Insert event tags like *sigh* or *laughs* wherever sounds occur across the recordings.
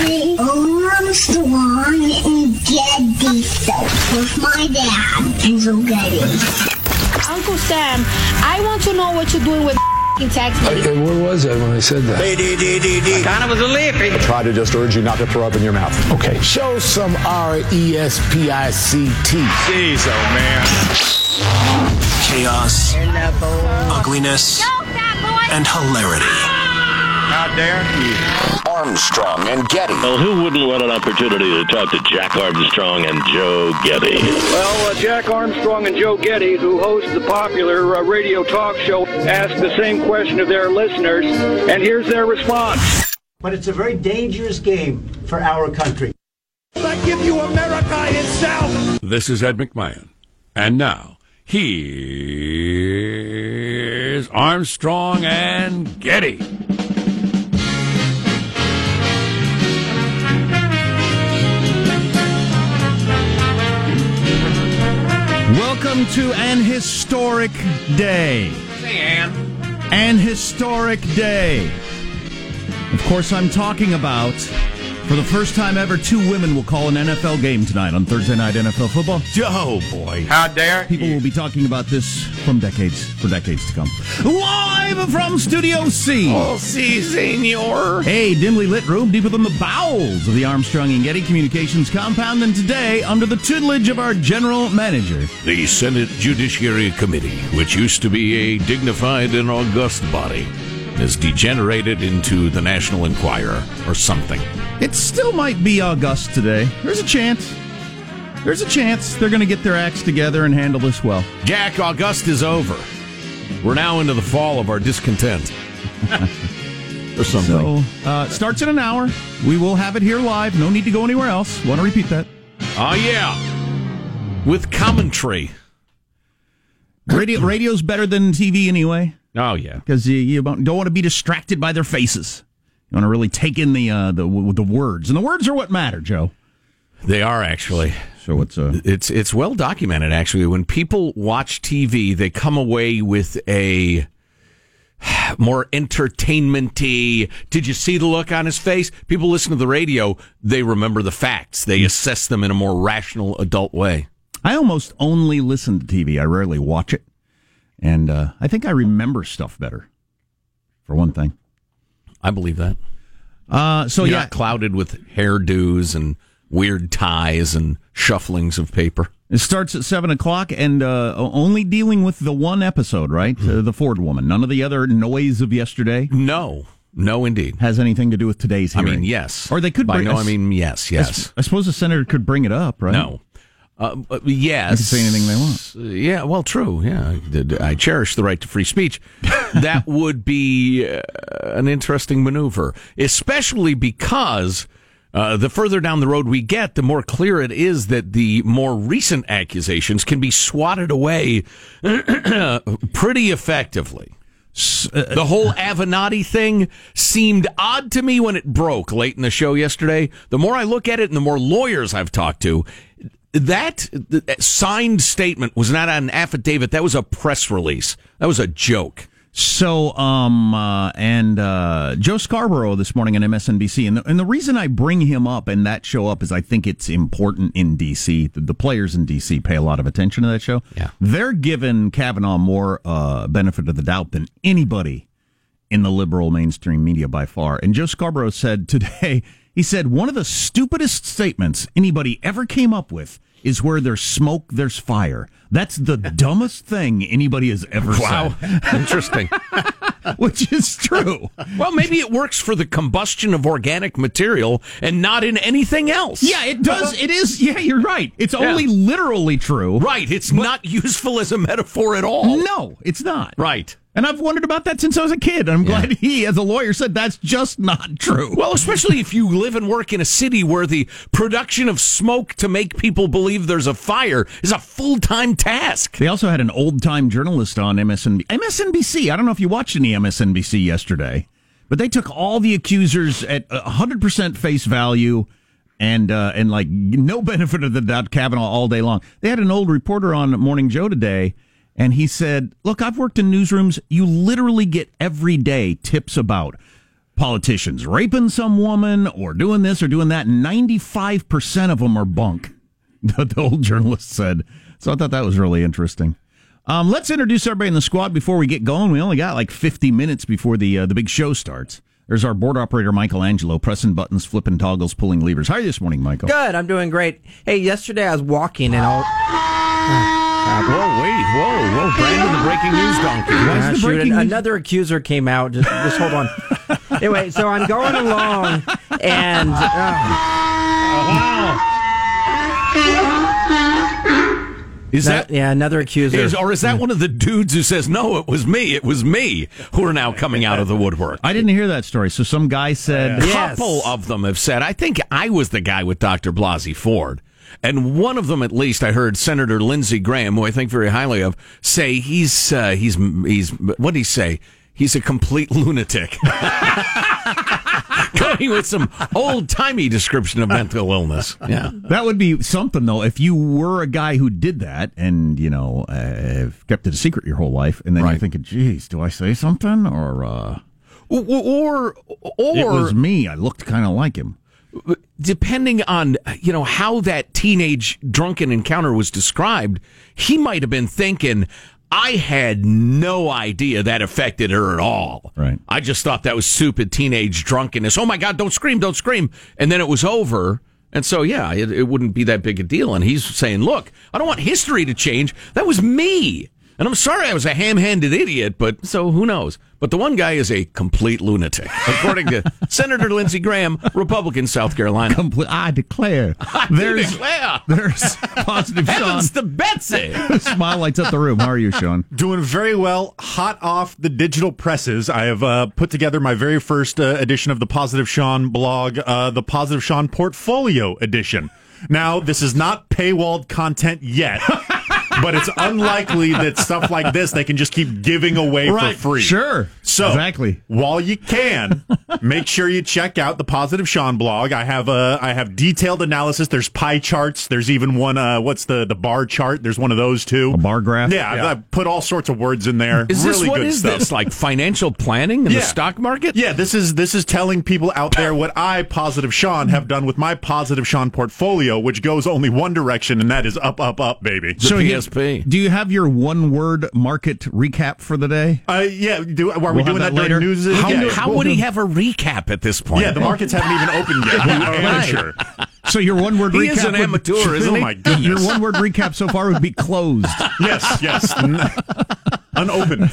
The Armstrong and Getty Show with my dad, Enzo Getty. Uncle Sam, I want to know what you're doing with tax money. Hey, where was I when I said that? Kind of was a lippy. try to just urge you not to throw up in your mouth. Okay. Show some R E S P I C T. Jeez, oh man. chaos, ugliness, and hilarity. How dare you? Armstrong and Getty. Well, who wouldn't want an opportunity to talk to Jack Armstrong and Joe Getty? Well, uh, Jack Armstrong and Joe Getty, who host the popular uh, radio talk show, ask the same question of their listeners, and here's their response. But it's a very dangerous game for our country. I give you America itself. This is Ed McMahon. And now, here's Armstrong and Getty. Welcome to an historic day. Hey, Ann. An historic day. Of course, I'm talking about, for the first time ever, two women will call an NFL game tonight on Thursday Night NFL Football. Oh, boy. How dare People will be talking about this from decades, for decades to come. Live from Studio C. Oh, si, senor. A dimly lit room deeper than the bowels of the Armstrong and Getty Communications compound, and today, under the tutelage of our general manager, The Senate Judiciary Committee, which used to be a dignified and august body, has degenerated into the National Enquirer or something. It still might be August today. There's a chance. There's a chance they're going to get their acts together and handle this well. Jack, August is over. We're now into the fall of our discontent. *laughs* or something. So, uh, starts in an hour. We will have it here live. No need to go anywhere else. Want to repeat that? Oh, yeah. With commentary. Radio, radio's better than TV anyway Oh, yeah. because you, you don't want to be distracted by their faces. You want to really take in the uh, the the words, and the words are what matter, Joe. They are actually. So it's uh, It's it's well documented actually. When people watch TV, they come away with a more entertainmenty. Did you see the look on his face? People listen to the radio, they remember the facts. They assess them in a more rational adult way. I almost only listen to TV. I rarely watch it, and uh, I think I remember stuff better. For one thing. I believe that. Uh, so You're yeah, clouded with hairdos and weird ties and shufflings of paper. It starts at seven o'clock, and uh, only dealing with the one episode, right? Uh, the Ford woman. None of the other noise of yesterday No, no, indeed. has anything to do with today's hearing. I mean, yes. Or they could By bring- no, I mean yes, yes. I suppose the senator could bring it up, right? No. Uh, yes. They can say anything they want. Uh, yeah, well, true. Yeah, I cherish the right to free speech. *laughs* that would be uh, an interesting maneuver, especially because uh, the further down the road we get, the more clear it is that the more recent accusations can be swatted away *clears throat* pretty effectively. The whole Avenatti thing seemed odd to me when it broke late in the show yesterday. The more I look at it and the more lawyers I've talked to, that that signed statement was not an affidavit. That was a press release. That was a joke. So, um, uh, and uh, Joe Scarborough this morning on MSNBC, and the, and the reason I bring him up and that show up is I think it's important in D.C. The, the players in D.C. pay a lot of attention to that show. Yeah. they're giving Kavanaugh more uh, benefit of the doubt than anybody in the liberal mainstream media by far. And Joe Scarborough said today, *laughs* he said one of the stupidest statements anybody ever came up with is where there's smoke, there's fire. That's the *laughs* dumbest thing anybody has ever Wow, said. *laughs* interesting. *laughs* Which is true. well, maybe it works for the combustion of organic material and not in anything else. Yeah, it does. It is. Yeah, you're right. It's only literally true. Right. It's not useful as a metaphor at all. No, it's not. Right. And I've wondered about that since I was a kid. I'm glad he, as a lawyer, said that's just not true. Well, especially if you live and work in a city where the production of smoke to make people believe there's a fire is a full time task. They also had an old time journalist on MSNBC. MSNBC. I don't know if you watched any MSNBC yesterday, but they took all the accusers at 100% face value and uh, and like no *laughs* benefit of the doubt Kavanaugh all day long. They had an old reporter on Morning Joe today, and he said, "Look, I've worked in newsrooms. You literally get every day tips about." politicians raping some woman or doing this or doing that. 95% of them are bunk, *laughs* the old journalist said. So I thought that was really interesting. Um, let's introduce everybody in the squad before we get going. We only got like 50 minutes before the uh, the big show starts. There's our board operator, Michael Angelo, pressing buttons, flipping toggles, pulling levers. How are you this morning, Michael? Good. I'm doing great. Hey, yesterday I was walking and all. whoa, wait, whoa, whoa, Brandon, the breaking news donkey. Ah, shoot, an- another accuser came out. Just, just hold on. *laughs* anyway, so I'm going along, and *laughs* Is that yeah another accuser? is, or is that one of the dudes who says no? It was me. It was me who are now coming out of the woodwork. I didn't hear that story. So some guy said, A couple of them have said, I think I was the guy with Dr. Blasey Ford. And one of them, at least, I heard Senator Lindsey Graham, who I think very highly of, say he's uh, he's he's what did he say? He's a complete lunatic. *laughs* Going with some old timey description of mental illness. Yeah. That would be something, though, if you were a guy who did that and, you know, uh, kept it a secret your whole life, and then you're thinking, geez, do I say something? Or, uh, or, or, it was me. I looked kind of like him. depending on you know how that teenage drunken encounter was described, he might have been thinking, "I had no idea that affected her at all. Right? I just thought that was stupid teenage drunkenness. Oh my God, don't scream, don't scream!" And then it was over. And so, yeah, it, it wouldn't be that big a deal. And he's saying, "Look, I don't want history to change. That was me." And I'm sorry I was a ham handed idiot, but so who knows? But the one guy is a complete lunatic, according to *laughs* Senator Lindsey Graham, Republican, South Carolina. Complete, I declare. *laughs* I do declare. *laughs* There's positive Sean. Heavens to Betsy. Smile lights up the room. How are you, Sean? Doing very well. Hot off the digital presses. I have uh, put together my very first uh, edition of the Positive Sean blog, uh, the Positive Sean Portfolio Edition. Now, this is not paywalled content yet. But it's unlikely that stuff like this they can just keep giving away Right, for free. sure. So Exactly. while you can, make sure you check out the Positive Sean blog. I have a I have detailed analysis. There's pie charts. There's even one. Uh, what's the the bar chart? There's one of those too. A bar graph. Yeah, I've, I've put all sorts of words in there. Is this really what good is stuff. this like financial planning in the stock market? Yeah, this is this is telling people out there what I, Positive Sean, have done with my Positive Sean portfolio, which goes only one direction, and that is up, up, up, baby. So you- do you have your one word market recap for the day? Uh, yeah. Do, are we We'll doing that, that later. news? How, yeah, how would he have a recap at this point? Yeah, the markets haven't even opened yet. *laughs* He's an amateur. So your one word He recap is an would- amateur, isn't Oh my goodness. Your one word recap so far would be closed. Yes, yes. N- *laughs* Unopened.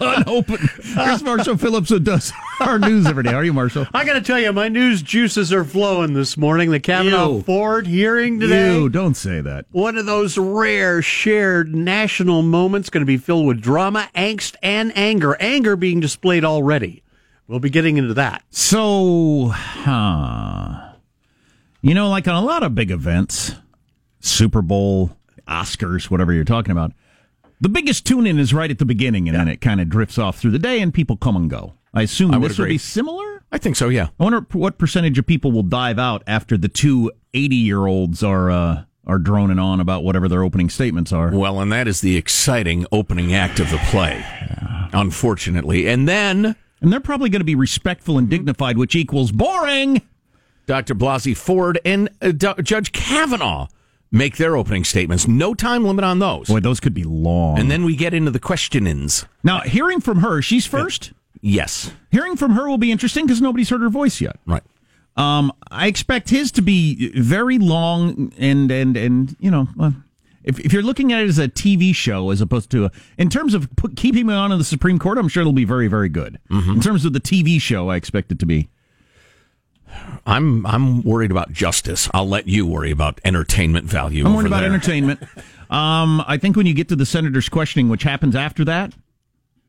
Unopened. Here's Marshall Phillips who does our news every day. How are you, Marshall? I got to tell you, my news juices are flowing this morning. The Kavanaugh Ew. Ford hearing today. Ew, don't say that. One of those rare shared national moments going to be filled with drama, angst, and anger. Anger being displayed already. We'll be getting into that. So, huh. You know, like on a lot of big events, Super Bowl, Oscars, whatever you're talking about, the biggest tune in is right at the beginning and then it kind of drifts off through the day and people come and go. I assume I would this would be similar? I think so, yeah. I wonder what percentage of people will dive out after the two 80 year olds are, uh, are droning on about whatever their opening statements are. Well, and that is the exciting opening act of the play, unfortunately. And then. And they're probably going to be respectful and dignified, which equals boring. Dr. Blasey Ford and uh, D- Judge Kavanaugh make their opening statements. No time limit on those. Boy, those could be long. And then we get into the questionings. Now, hearing from her, she's first. Yes. Hearing from her will be interesting because nobody's heard her voice yet. Right. Um, I expect his to be very long and and and you know, well, if if you're looking at it as a TV show as opposed to a, in terms of put, keeping me on in the Supreme Court, I'm sure it'll be very very good. In terms of the TV show, I expect it to be. I'm I'm worried about justice. I'll let you worry about entertainment value. I'm worried about there. entertainment. Um, I think when you get to the senator's questioning, which happens after that,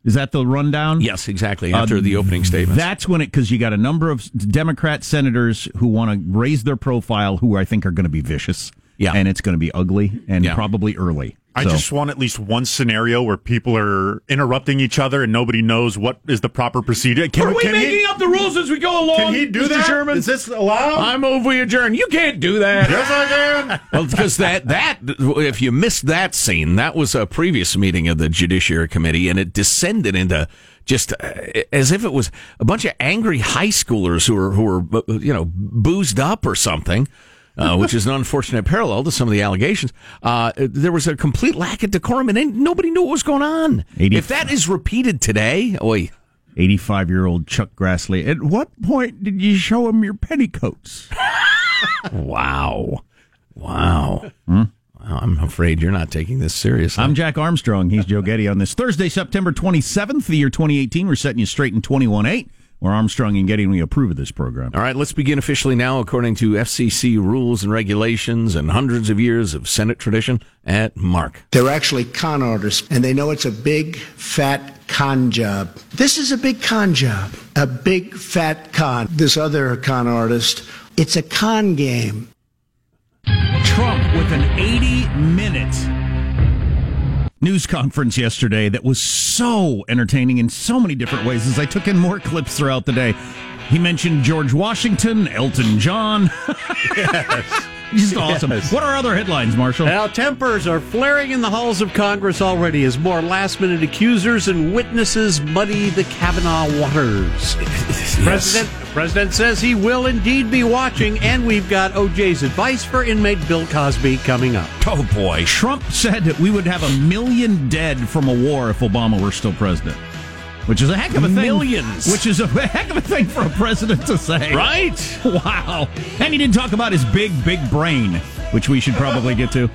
is that the rundown? Yes, exactly. After the opening statements. That's when it because you got a number of Democrat senators who want to raise their profile, who I think are going to be vicious. Yeah. and it's going to be ugly and Yeah. probably early. I So- just want at least one scenario where people are interrupting each other and nobody knows what is the proper procedure. Can, Are we can making he, up the rules as we go along? Can he do Mr. that? Sherman? Is this allowed? I move we adjourn. You can't do that. yes, I can. *laughs* Well, because that that if you missed that scene, that was a previous meeting of the Judiciary Committee, and it descended into just uh, as if it was a bunch of angry high schoolers who were who were you know boozed up or something. Uh, which is an unfortunate parallel to some of the allegations. Uh, there was a complete lack of decorum, and nobody knew what was going on. If that is repeated today, oi, 85 year old Chuck Grassley. At what point did you show him your petticoats? *laughs* wow, wow. Well, I'm afraid you're not taking this seriously. I'm Jack Armstrong. He's Joe Getty on this Thursday, September 27th, the year 2018. We're setting you straight in 21.8. We're Armstrong and Getty, and we approve of this program. All right, let's begin officially now, according to FCC rules and regulations and hundreds of years of Senate tradition. At Mark. They're actually con artists, and they know it's a big, fat con job. This is a big con job, a big, fat con. This other con artist, it's a con game. Trump with an 80 minute news conference yesterday that was so entertaining in so many different ways as I took in more clips throughout the day. He mentioned George Washington, Elton John. *laughs* Just *laughs* awesome. What are other headlines, Marshall? Now, tempers are flaring in the halls of Congress already as more last minute accusers and witnesses muddy the Kavanaugh waters. *laughs* President, the president says he will indeed be watching, and we've got OJ's advice for inmate Bill Cosby coming up. Oh, boy. Trump said that we would have a million dead from a war if Obama were still president. Which is a heck of a thing. Millions. Which is a *laughs* heck of a thing for a president to say. Right? *laughs* Wow. And he didn't talk about his big, big brain, which we should probably get to.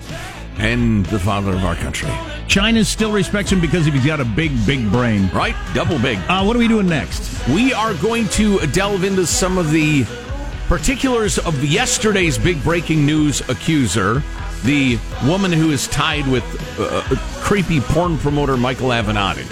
And the father of our country. China still respects him because he's got a big, big brain. Right? Double big. Uh, what are we doing next? We are going to delve into some of the particulars of yesterday's big breaking news accuser, the woman who is tied with uh, creepy porn promoter Michael Avenatti.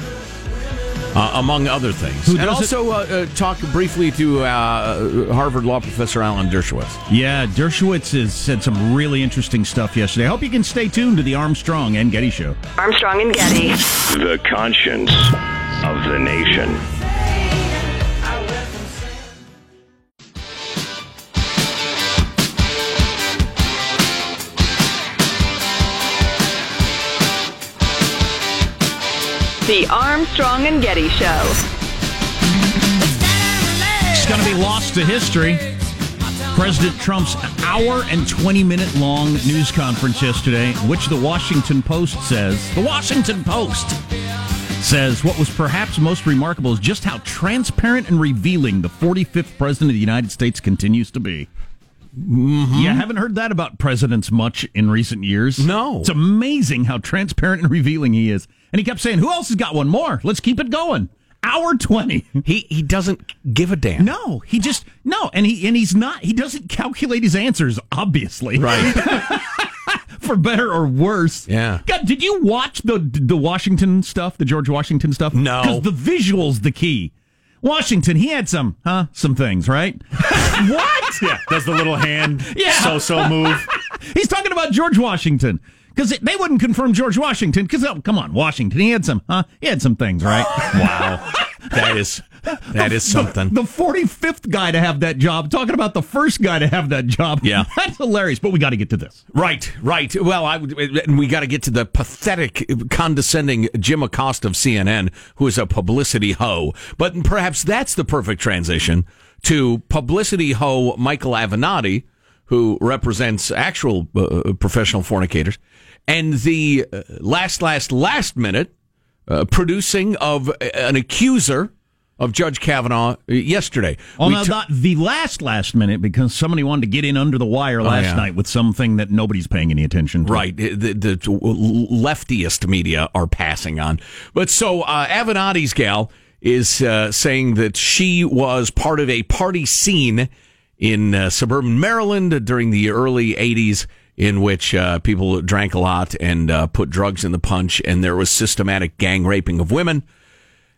Uh, among other things. Who and also uh, uh, talk briefly to uh, Harvard law professor Alan Dershowitz. Yeah, Dershowitz has said some really interesting stuff yesterday. I hope you can stay tuned to the Armstrong and Getty Show. Armstrong and Getty. The conscience of the nation. The Armstrong and Getty Show. It's going to be lost to history. President Trump's hour and 20 minute long news conference yesterday, which the Washington Post says, the Washington Post says what was perhaps most remarkable is just how transparent and revealing the 45th president of the United States continues to be. Mm-hmm. You haven't heard that about presidents much in recent years. No. It's amazing how transparent and revealing he is. And he kept saying, Who else has got one more? Let's keep it going. Hour 20. *laughs* He he doesn't give a damn. No, he just no, and he and he's not. He doesn't calculate his answers. Obviously, Right. *laughs* for better or worse. Yeah. God, did you watch the the Washington stuff, the George Washington stuff? No. because the visuals the key. Washington, he had some, huh? Some things, right? *laughs* what? Yeah, does the little hand Yeah. so so move? He's talking about George Washington because they wouldn't confirm George Washington because oh, come on, Washington, he had some, huh? He had some things, right? *laughs* Wow. That is *laughs* that is something. The 45th guy to have that job, talking about the first guy to have that job. Yeah. *laughs* That's hilarious, but we got to get to this. Right, right. Well, I we got to get to the pathetic, condescending Jim Acosta of CNN, who is a publicity hoe. But perhaps that's the perfect transition to publicity hoe Michael Avenatti, who represents actual uh, professional fornicators, and the uh, last, last, last minute uh, producing of an accuser of Judge Kavanaugh uh, yesterday. Oh, We no, t- not the last last minute because somebody wanted to get in under the wire last Oh, yeah. night with something that nobody's paying any attention to. Right. The, the leftiest media are passing on. But so uh, Avenatti's gal is uh, saying that she was part of a party scene in uh, suburban Maryland during the early 80s in which uh, people drank a lot and uh, put drugs in the punch, and there was systematic gang raping of women.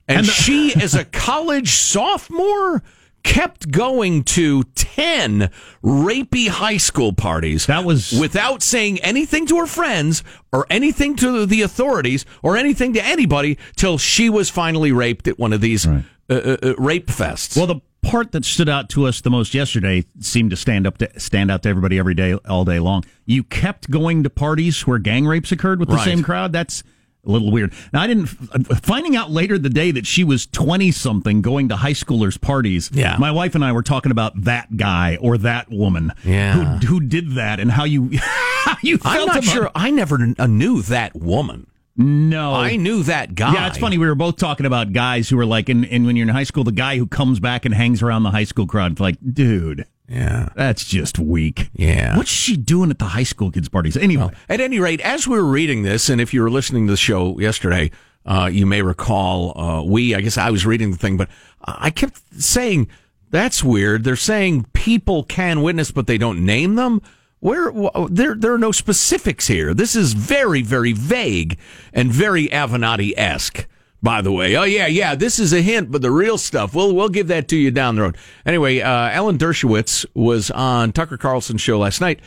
And, And the- she, *laughs* as a college sophomore, kept going to 10 rapey high school parties. That was without saying anything to her friends or anything to the authorities or anything to anybody till she was finally raped at one of these uh, uh, uh, rape fests. Well, the part that stood out to us the most yesterday seemed to stand up to stand out to everybody every day, all day long. You kept going to parties where gang rapes occurred with the Right. same crowd. That's a little weird. Now, I didn't finding out later the day that she was twenty something going to high schoolers' parties. Yeah. my wife and I were talking about that guy or that woman. Yeah. who, who did that and how you *laughs* how you felt I'm not about sure. I never uh, knew that woman. No, I knew that guy. Yeah, it's funny. We were both talking about guys who were like, and, and when you're in high school, the guy who comes back and hangs around the high school crowd, like, dude, Yeah. that's just weak. Yeah. What's she doing at the high school kids' parties? Anyway, At any rate, as we were reading this, and if you were listening to the show yesterday, uh, you may recall uh, we, I guess I was reading the thing, but I kept saying, that's weird. They're saying people can witness, but they don't name them. Where wh- there there are no specifics here. This is very very vague and very Avenatti esque. By the way, oh yeah, yeah, this is a hint, but the real stuff we'll we'll give that to you down the road. Anyway, uh, Alan Dershowitz was on Tucker Carlson's show last night.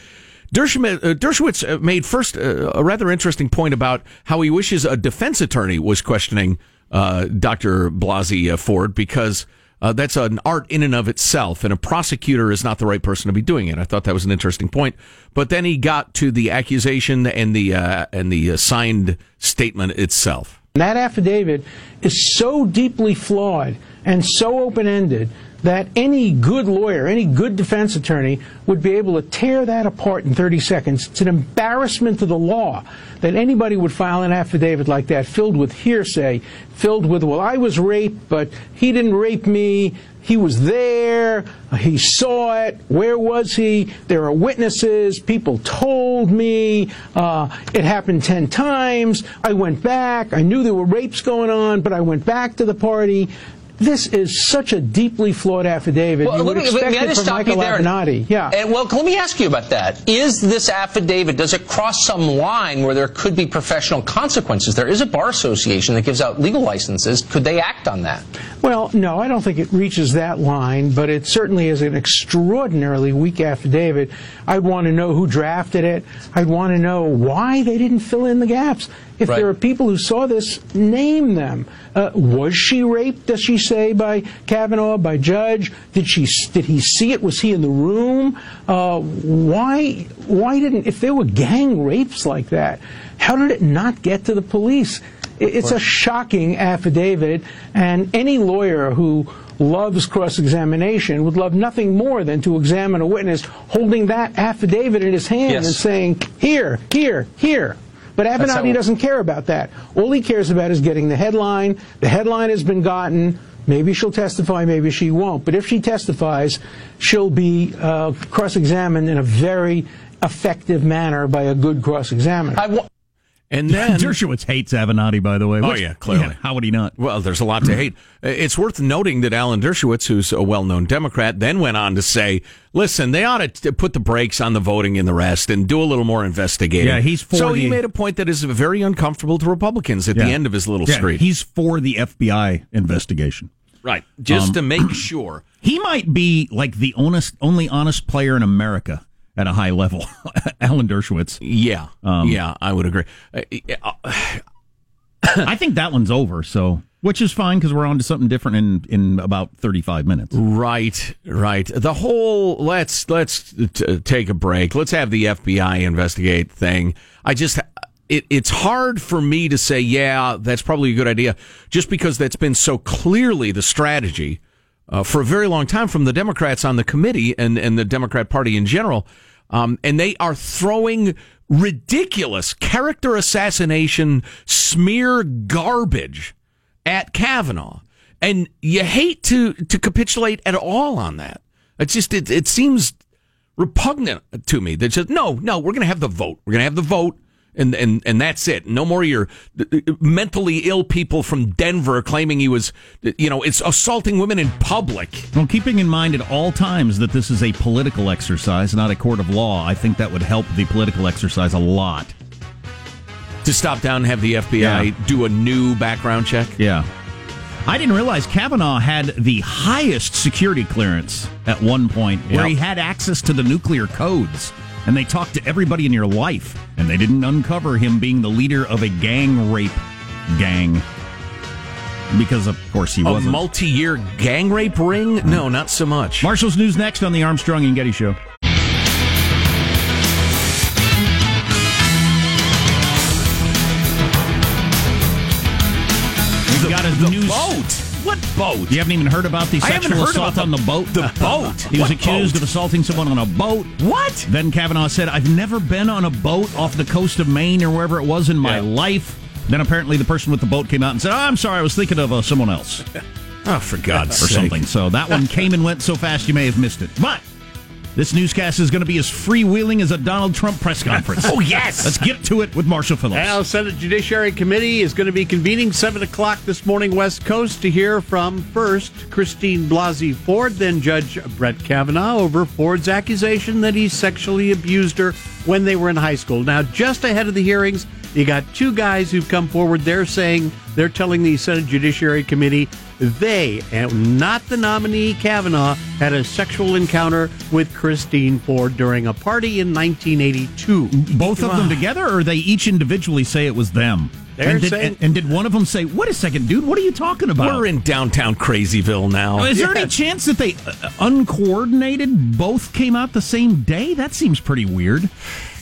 Dershowitz, uh, uh, made first uh, a rather interesting point about how he wishes a defense attorney was questioning uh, Dr. Blasey Ford because uh, that's an art in and of itself, and a prosecutor is not the right person to be doing it. I thought that was an interesting point. But then he got to the accusation and the uh, and the uh, signed statement itself. That affidavit is so deeply flawed and so open ended that any good lawyer, any good defense attorney would be able to tear that apart in 30 seconds. It's an embarrassment to the law that anybody would file an affidavit like that filled with hearsay, filled with, well, I was raped, but he didn't rape me. He was there. He saw it. Where was he? There are witnesses. People told me. Uh, it happened 10 times. I went back. I knew there were rapes going on, but I went back to the party. This is such a deeply flawed affidavit. Well, you would me, expect it from Michael? Avenatti. Yeah. And, well, let me ask you about that. Is this affidavit, does it cross some line where there could be professional consequences? There is a bar association that gives out legal licenses. Could they act on that? Well, no, I don't think it reaches that line, but it certainly is an extraordinarily weak affidavit. I'd want to know who drafted it. I'd want to know why they didn't fill in the gaps. If Right. there are people who saw this, name them. Uh, was she raped? Does she say by Kavanaugh, by Judge? Did she? Did he see it? Was he in the room? Uh, why? Why didn't? If there were gang rapes like that, how did it not get to the police? It- It's a shocking affidavit, and any lawyer who loves cross-examination would love nothing more than to examine a witness holding that affidavit in his hand Yes. and saying, "Here, here, here." But Avenatti doesn't care about that. All he cares about is getting the headline. The headline has been gotten. Maybe she'll testify, maybe she won't. But if she testifies, she'll be uh, cross-examined in a very effective manner by a good cross-examiner. And *laughs* then Dershowitz hates Avenatti, by the way. Oh yeah, clearly. how would he not? Well, there's a lot to hate. It's worth noting that Alan Dershowitz, who's a well-known Democrat, then went on to say, "Listen, they ought to put the brakes on the voting and the rest, and do a little more investigating." Yeah, he's for so he the- made a point that is very uncomfortable to Republicans at the end of his little Yeah, screed. He's for the FBI investigation. right, just Um, to make sure. *clears throat* He might be like the honest, only honest player in America at a high level. *laughs* Alan Dershowitz. Yeah, Um, yeah, I would agree. Uh, I think that one's over. So, which is fine because we're on to something different in in about thirty five minutes. Right, right. The whole let's let's t- take a break. Let's have the FBI investigate thing. I just it, it's hard for me to say, yeah, that's probably a good idea, just because that's been so clearly the strategy uh, for a very long time from the Democrats on the committee and and the Democrat Party in general. Um, and they are throwing ridiculous character assassination smear garbage at Kavanaugh, and you hate to to capitulate at all on that. It's just it, it seems repugnant to me. That just no, no, we're going to have the vote. We're going to have the vote, and and and that's it. No more your mentally ill people from Denver claiming he was, you know, it's assaulting women in public. Well, keeping in mind at all times that this is a political exercise, not a court of law, I think that would help the political exercise a lot. To stop down and have the FBI Yeah. do a new background check. Yeah. I didn't realize Kavanaugh had the highest security clearance at one point, where Yep. he had access to the nuclear codes, and they talked to everybody in your life, and they didn't uncover him being the leader of a gang rape gang. Because of course he A wasn't. multi-year gang rape ring? No, not so much. Marshall's news next on the Armstrong and Getty Show. We've got a news boat. What boat? You haven't even heard about the sexual assault about on the boat. the boat. he was What accused boat? of assaulting someone on a boat. What? Then Kavanaugh said, "I've never been on a boat off the coast of Maine or wherever it was in my Yeah. life." Then apparently the person with the boat came out and said, oh, "I'm sorry, I was thinking of uh, someone else *laughs* Oh, for God's sake. or sake. something." So that one came and went so fast you may have missed it. But this newscast is going to be as freewheeling as a Donald Trump press *laughs* oh, conference. Oh, yes. Let's get to it with Marshall Phillips. Now, Senate Judiciary Committee is going to be convening 7 o'clock this morning, West Coast, to hear from first Christine Blasey Ford, then Judge Brett Kavanaugh over Ford's accusation that he sexually abused her when they were in high school. Now, just ahead of the hearings, you got two guys who've come forward. They're saying, they're telling the Senate Judiciary Committee they, and not the nominee Kavanaugh, had a sexual encounter with Christine Ford during a party in 1982. Both of them together, or they each individually say it was them? They're and, did, saying- and, and did one of them say, "Wait a second, dude, what are you talking about?" We're in downtown Crazyville now. Is there any chance that they uh, uncoordinated both came out the same day? That seems pretty weird.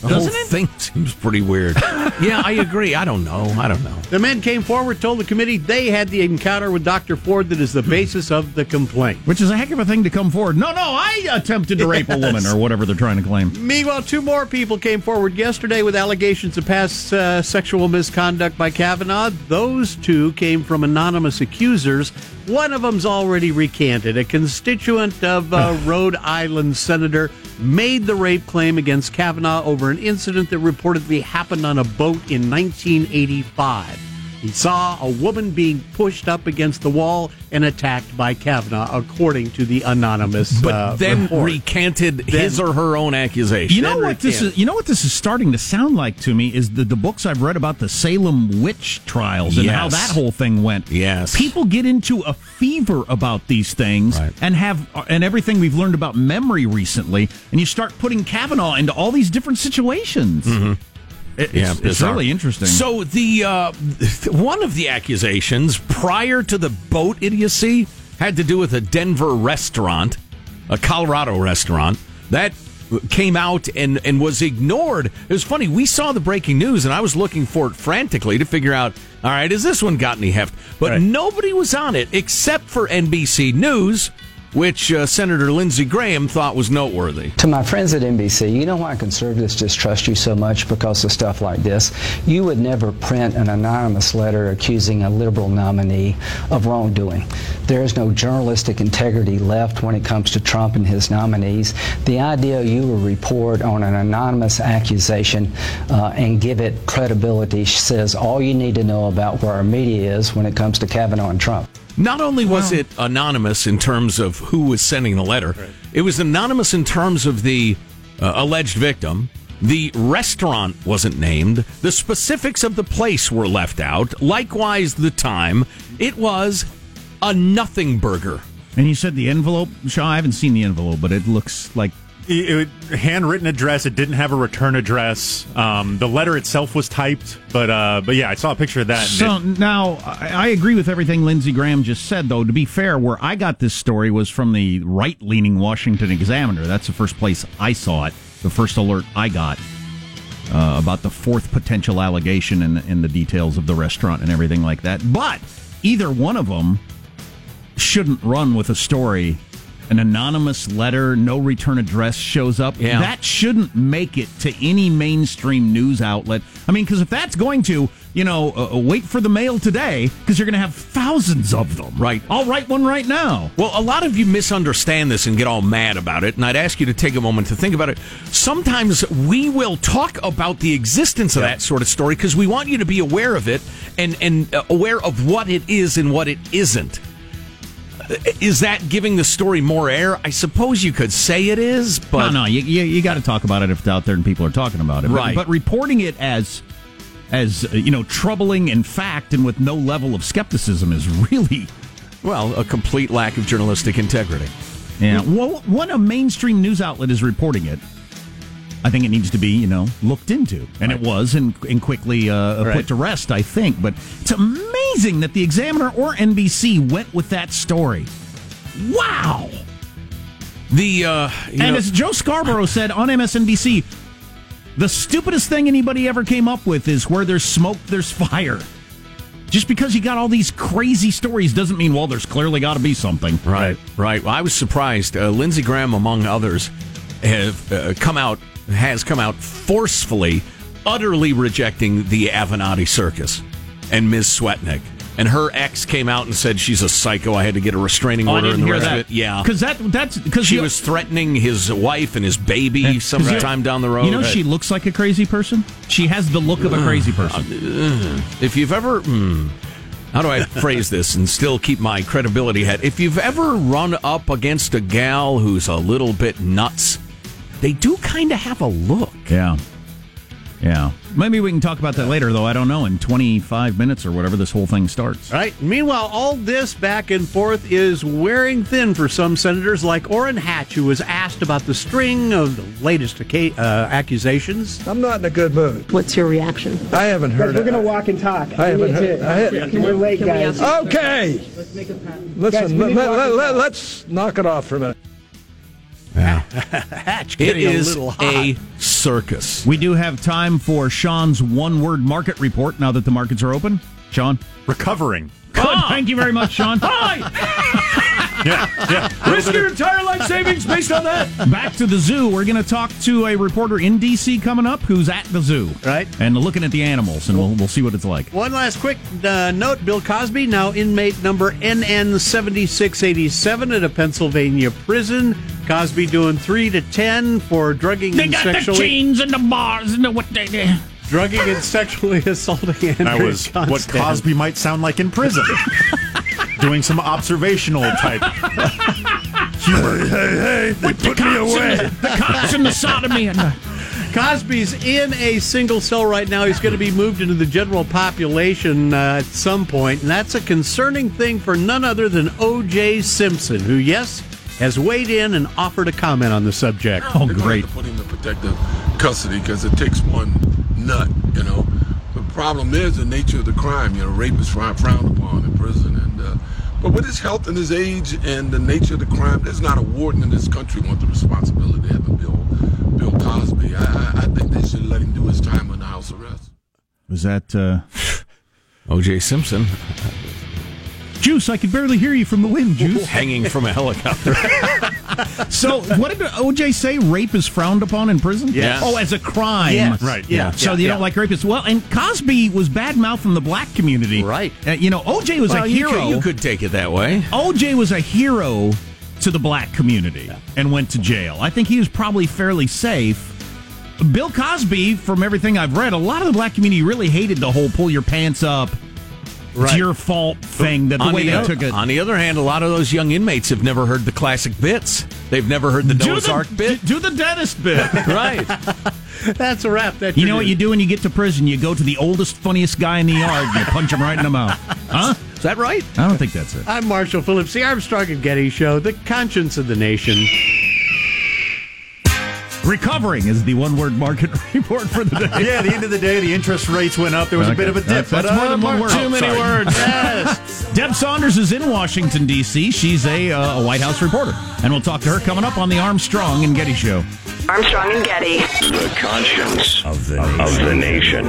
The whole Doesn't it? thing *laughs* seems pretty weird. *laughs* yeah, I agree. I don't know. I don't know. The men came forward, told the committee they had the encounter with Dr. Ford that is the basis of the complaint. Which is a heck of a thing to come forward. No, no, I attempted to rape a woman or whatever they're trying to claim. Meanwhile, two more people came forward yesterday with allegations of past uh, sexual misconduct by Kavanaugh. Those two came from anonymous accusers. One of them's already recanted. A constituent of uh, *laughs* Rhode Island senator made the rape claim against Kavanaugh over an incident that reportedly happened on a boat in 1985. He saw a woman being pushed up against the wall and attacked by Kavanaugh, according to the anonymous. But uh, then report. recanted Then- his or her own accusation. You know what this is? You know what this is starting to sound like to me is the, the books I've read about the Salem witch trials and how that whole thing went. Yes. people get into a fever about these things Right. and have and everything we've learned about memory recently, and you start putting Kavanaugh into all these different situations. It- It's, Yeah, it's bizarre. really interesting. So the uh, *laughs* one of the accusations prior to the boat idiocy had to do with a Denver restaurant, a Colorado restaurant that came out and and was ignored. It was funny. We saw the breaking news, and I was looking for it frantically to figure out. All right, has this one got any heft? But Right. nobody was on it except for NBC News, which uh, Senator Lindsey Graham thought was noteworthy. To my friends at NBC, you know why conservatives distrust you so much because of stuff like this? You would never print an anonymous letter accusing a liberal nominee of wrongdoing. There is no journalistic integrity left when it comes to Trump and his nominees. The idea you will report on an anonymous accusation uh, and give it credibility says all you need to know about where our media is when it comes to Kavanaugh and Trump. Not only was it anonymous in terms of who was sending the letter, it was anonymous in terms of the uh, alleged victim. The restaurant wasn't named. The specifics of the place were left out. Likewise, the time. It was a nothing burger. and you said the envelope, Shaw. I haven't seen the envelope, but it looks like It, it- handwritten address. It didn't have a return address. Um, the letter itself was typed, but uh, but yeah, I saw a picture of that. So it- now I, I agree with everything Lindsey Graham just said, though. To be fair, where I got this story was from the right leaning Washington Examiner. That's the first place I saw it, the first alert I got uh, about the fourth potential allegation and, and the details of the restaurant and everything like that. But either one of them shouldn't run with a story. An anonymous letter, no return address shows up. Yeah. That shouldn't make it to any mainstream news outlet. I mean, because if that's going to, you know, uh, uh, wait for the mail today, because you're going to have thousands of them. Right. I'll write one right now. Well, a lot of you misunderstand this and get all mad about it, and I'd ask you to take a moment to think about it. Sometimes we will talk about the existence of that sort of story because we want you to be aware of it and and uh, aware of what it is and what it isn't. Is that giving the story more air? I suppose you could say it is, but no, no, you, you, you got to talk about it if it's out there and people are talking about it. But- Right. But, reporting it as, as uh, you know, troubling in fact and with no level of skepticism is really Well, a complete lack of journalistic integrity. Yeah. Well, when a mainstream news outlet is reporting it, I think it needs to be, you know, looked into, and it was, and, and quickly uh, Right. put to rest. I think, but it's amazing that the Examiner or NBC went with that story. Wow. The uh, you and know- as Joe Scarborough said on MSNBC, the stupidest thing anybody ever came up with is where there's smoke, there's fire. Just because you got all these crazy stories doesn't mean, well, there's clearly got to be something. Right, right. Well, I was surprised. Uh, Lindsey Graham, among others, have uh, come out has come out forcefully, utterly rejecting the Avenatti circus and Ms. Swetnick. And her ex came out and said she's a psycho. I had to get a restraining Oh, order didn't and the rest that. of it. Yeah, Because that, that's because she was threatening his wife and his baby sometime down the road. You know, she looks like a crazy person. She has the look of a crazy person. Uh, If you've ever, hmm, how do I *laughs* phrase this and still keep my credibility head? If you've ever run up against a gal who's a little bit nuts, they do kind of have a look. Yeah. Yeah. Maybe we can talk about that later, though. I don't know. In 25 minutes or whatever this whole thing starts. Right. Meanwhile, all this back and forth is wearing thin for some senators, like Orrin Hatch, who was asked about the string of the latest acca- uh, accusations. I'm not in a good mood. What's your reaction? I haven't heard Guys, it. we're gonna walk and talk. I haven't We need heard. to- I had- Can we- We're late, can we guys. Okay. Let's make a pattern. Listen, Guys, let, let, let, let, let's knock it off for a minute. Hatch *laughs* It getting a little hot. a circus. We do have time for Sean's one word market report now that the markets are open. Sean? Recovering. Good. Thank you very much, Sean. Hi. Yeah, yeah. *laughs* Risk your entire life savings based on that. Back to the zoo. We're going to talk to a reporter in D.C. coming up who's at the zoo. Right. And looking at the animals, and we'll, we'll see what it's like. One last quick uh, note Bill Cosby, now inmate number NN7687 at a Pennsylvania prison. Cosby doing 3 to 10 for drugging and sexually. and the bars and the what they do. Drugging and sexually *laughs* assaulting Andrew That was what Cosby might sound like in prison. *laughs* Doing some observational type humor. Hey, hey, they put me away. The cops and the sodomy and the. Cosby's in a single cell right now. He's going to be moved into the general population uh, at some point, and that's a concerning thing for none other than O.J. Simpson, who, yes, has weighed in and offered a comment on the subject. Oh, They're going to put him in protective custody because it takes one nut, you know. The problem is the nature of the crime. You know, rape is frowned upon in prison, and uh, but with his health and his age and the nature of the crime, there's not a warden in this country who wants the responsibility of having Bill Bill Cosby. I, I, I think they should let him do his time under house arrest. Was that uh, *laughs* O.J. Simpson Juice? I could barely hear you from the wind, Juice. *laughs* hanging from a helicopter. *laughs* So, what did OJ say? Rape is frowned upon in prison? Yes. Oh, as a crime. Yes. Right, Yeah. So yeah, you yeah. don't like rapists? Well, and Cosby was bad mouth from the black community. Right. Uh, you know, OJ was well, a you hero. could, you could take it that way. OJ was a hero to the black community and went to jail. I think he was probably fairly safe. Bill Cosby, from everything I've read, a lot of the black community really hated the whole pull your pants up. It's your fault thing. That the on, way the they oth- took it. on the other hand, a lot of those young inmates have never heard the classic bits. They've never heard the do Noah's the, Ark bit. do the dentist bit. *laughs* *laughs* right. That's a wrap. That You know what you do when you get to prison? You go to the oldest, funniest guy in the yard and you punch him right in the mouth. Huh? Is that right? I don't think that's it. I'm Marshall Phillips, the Armstrong and Getty Show, the conscience of the nation. Recovering is the one word market *laughs* report for the day. Yeah, at the end of the day, the interest rates went up. There was a bit of a dip. That's, that's but, more uh, than one Mark- word. oh, sorry. *laughs* Yes. Deb Saunders is in Washington, D.C. She's a, uh, a White House reporter. And we'll talk to her coming up on the Armstrong and Getty Show. Armstrong and Getty. The conscience of the, of the nation.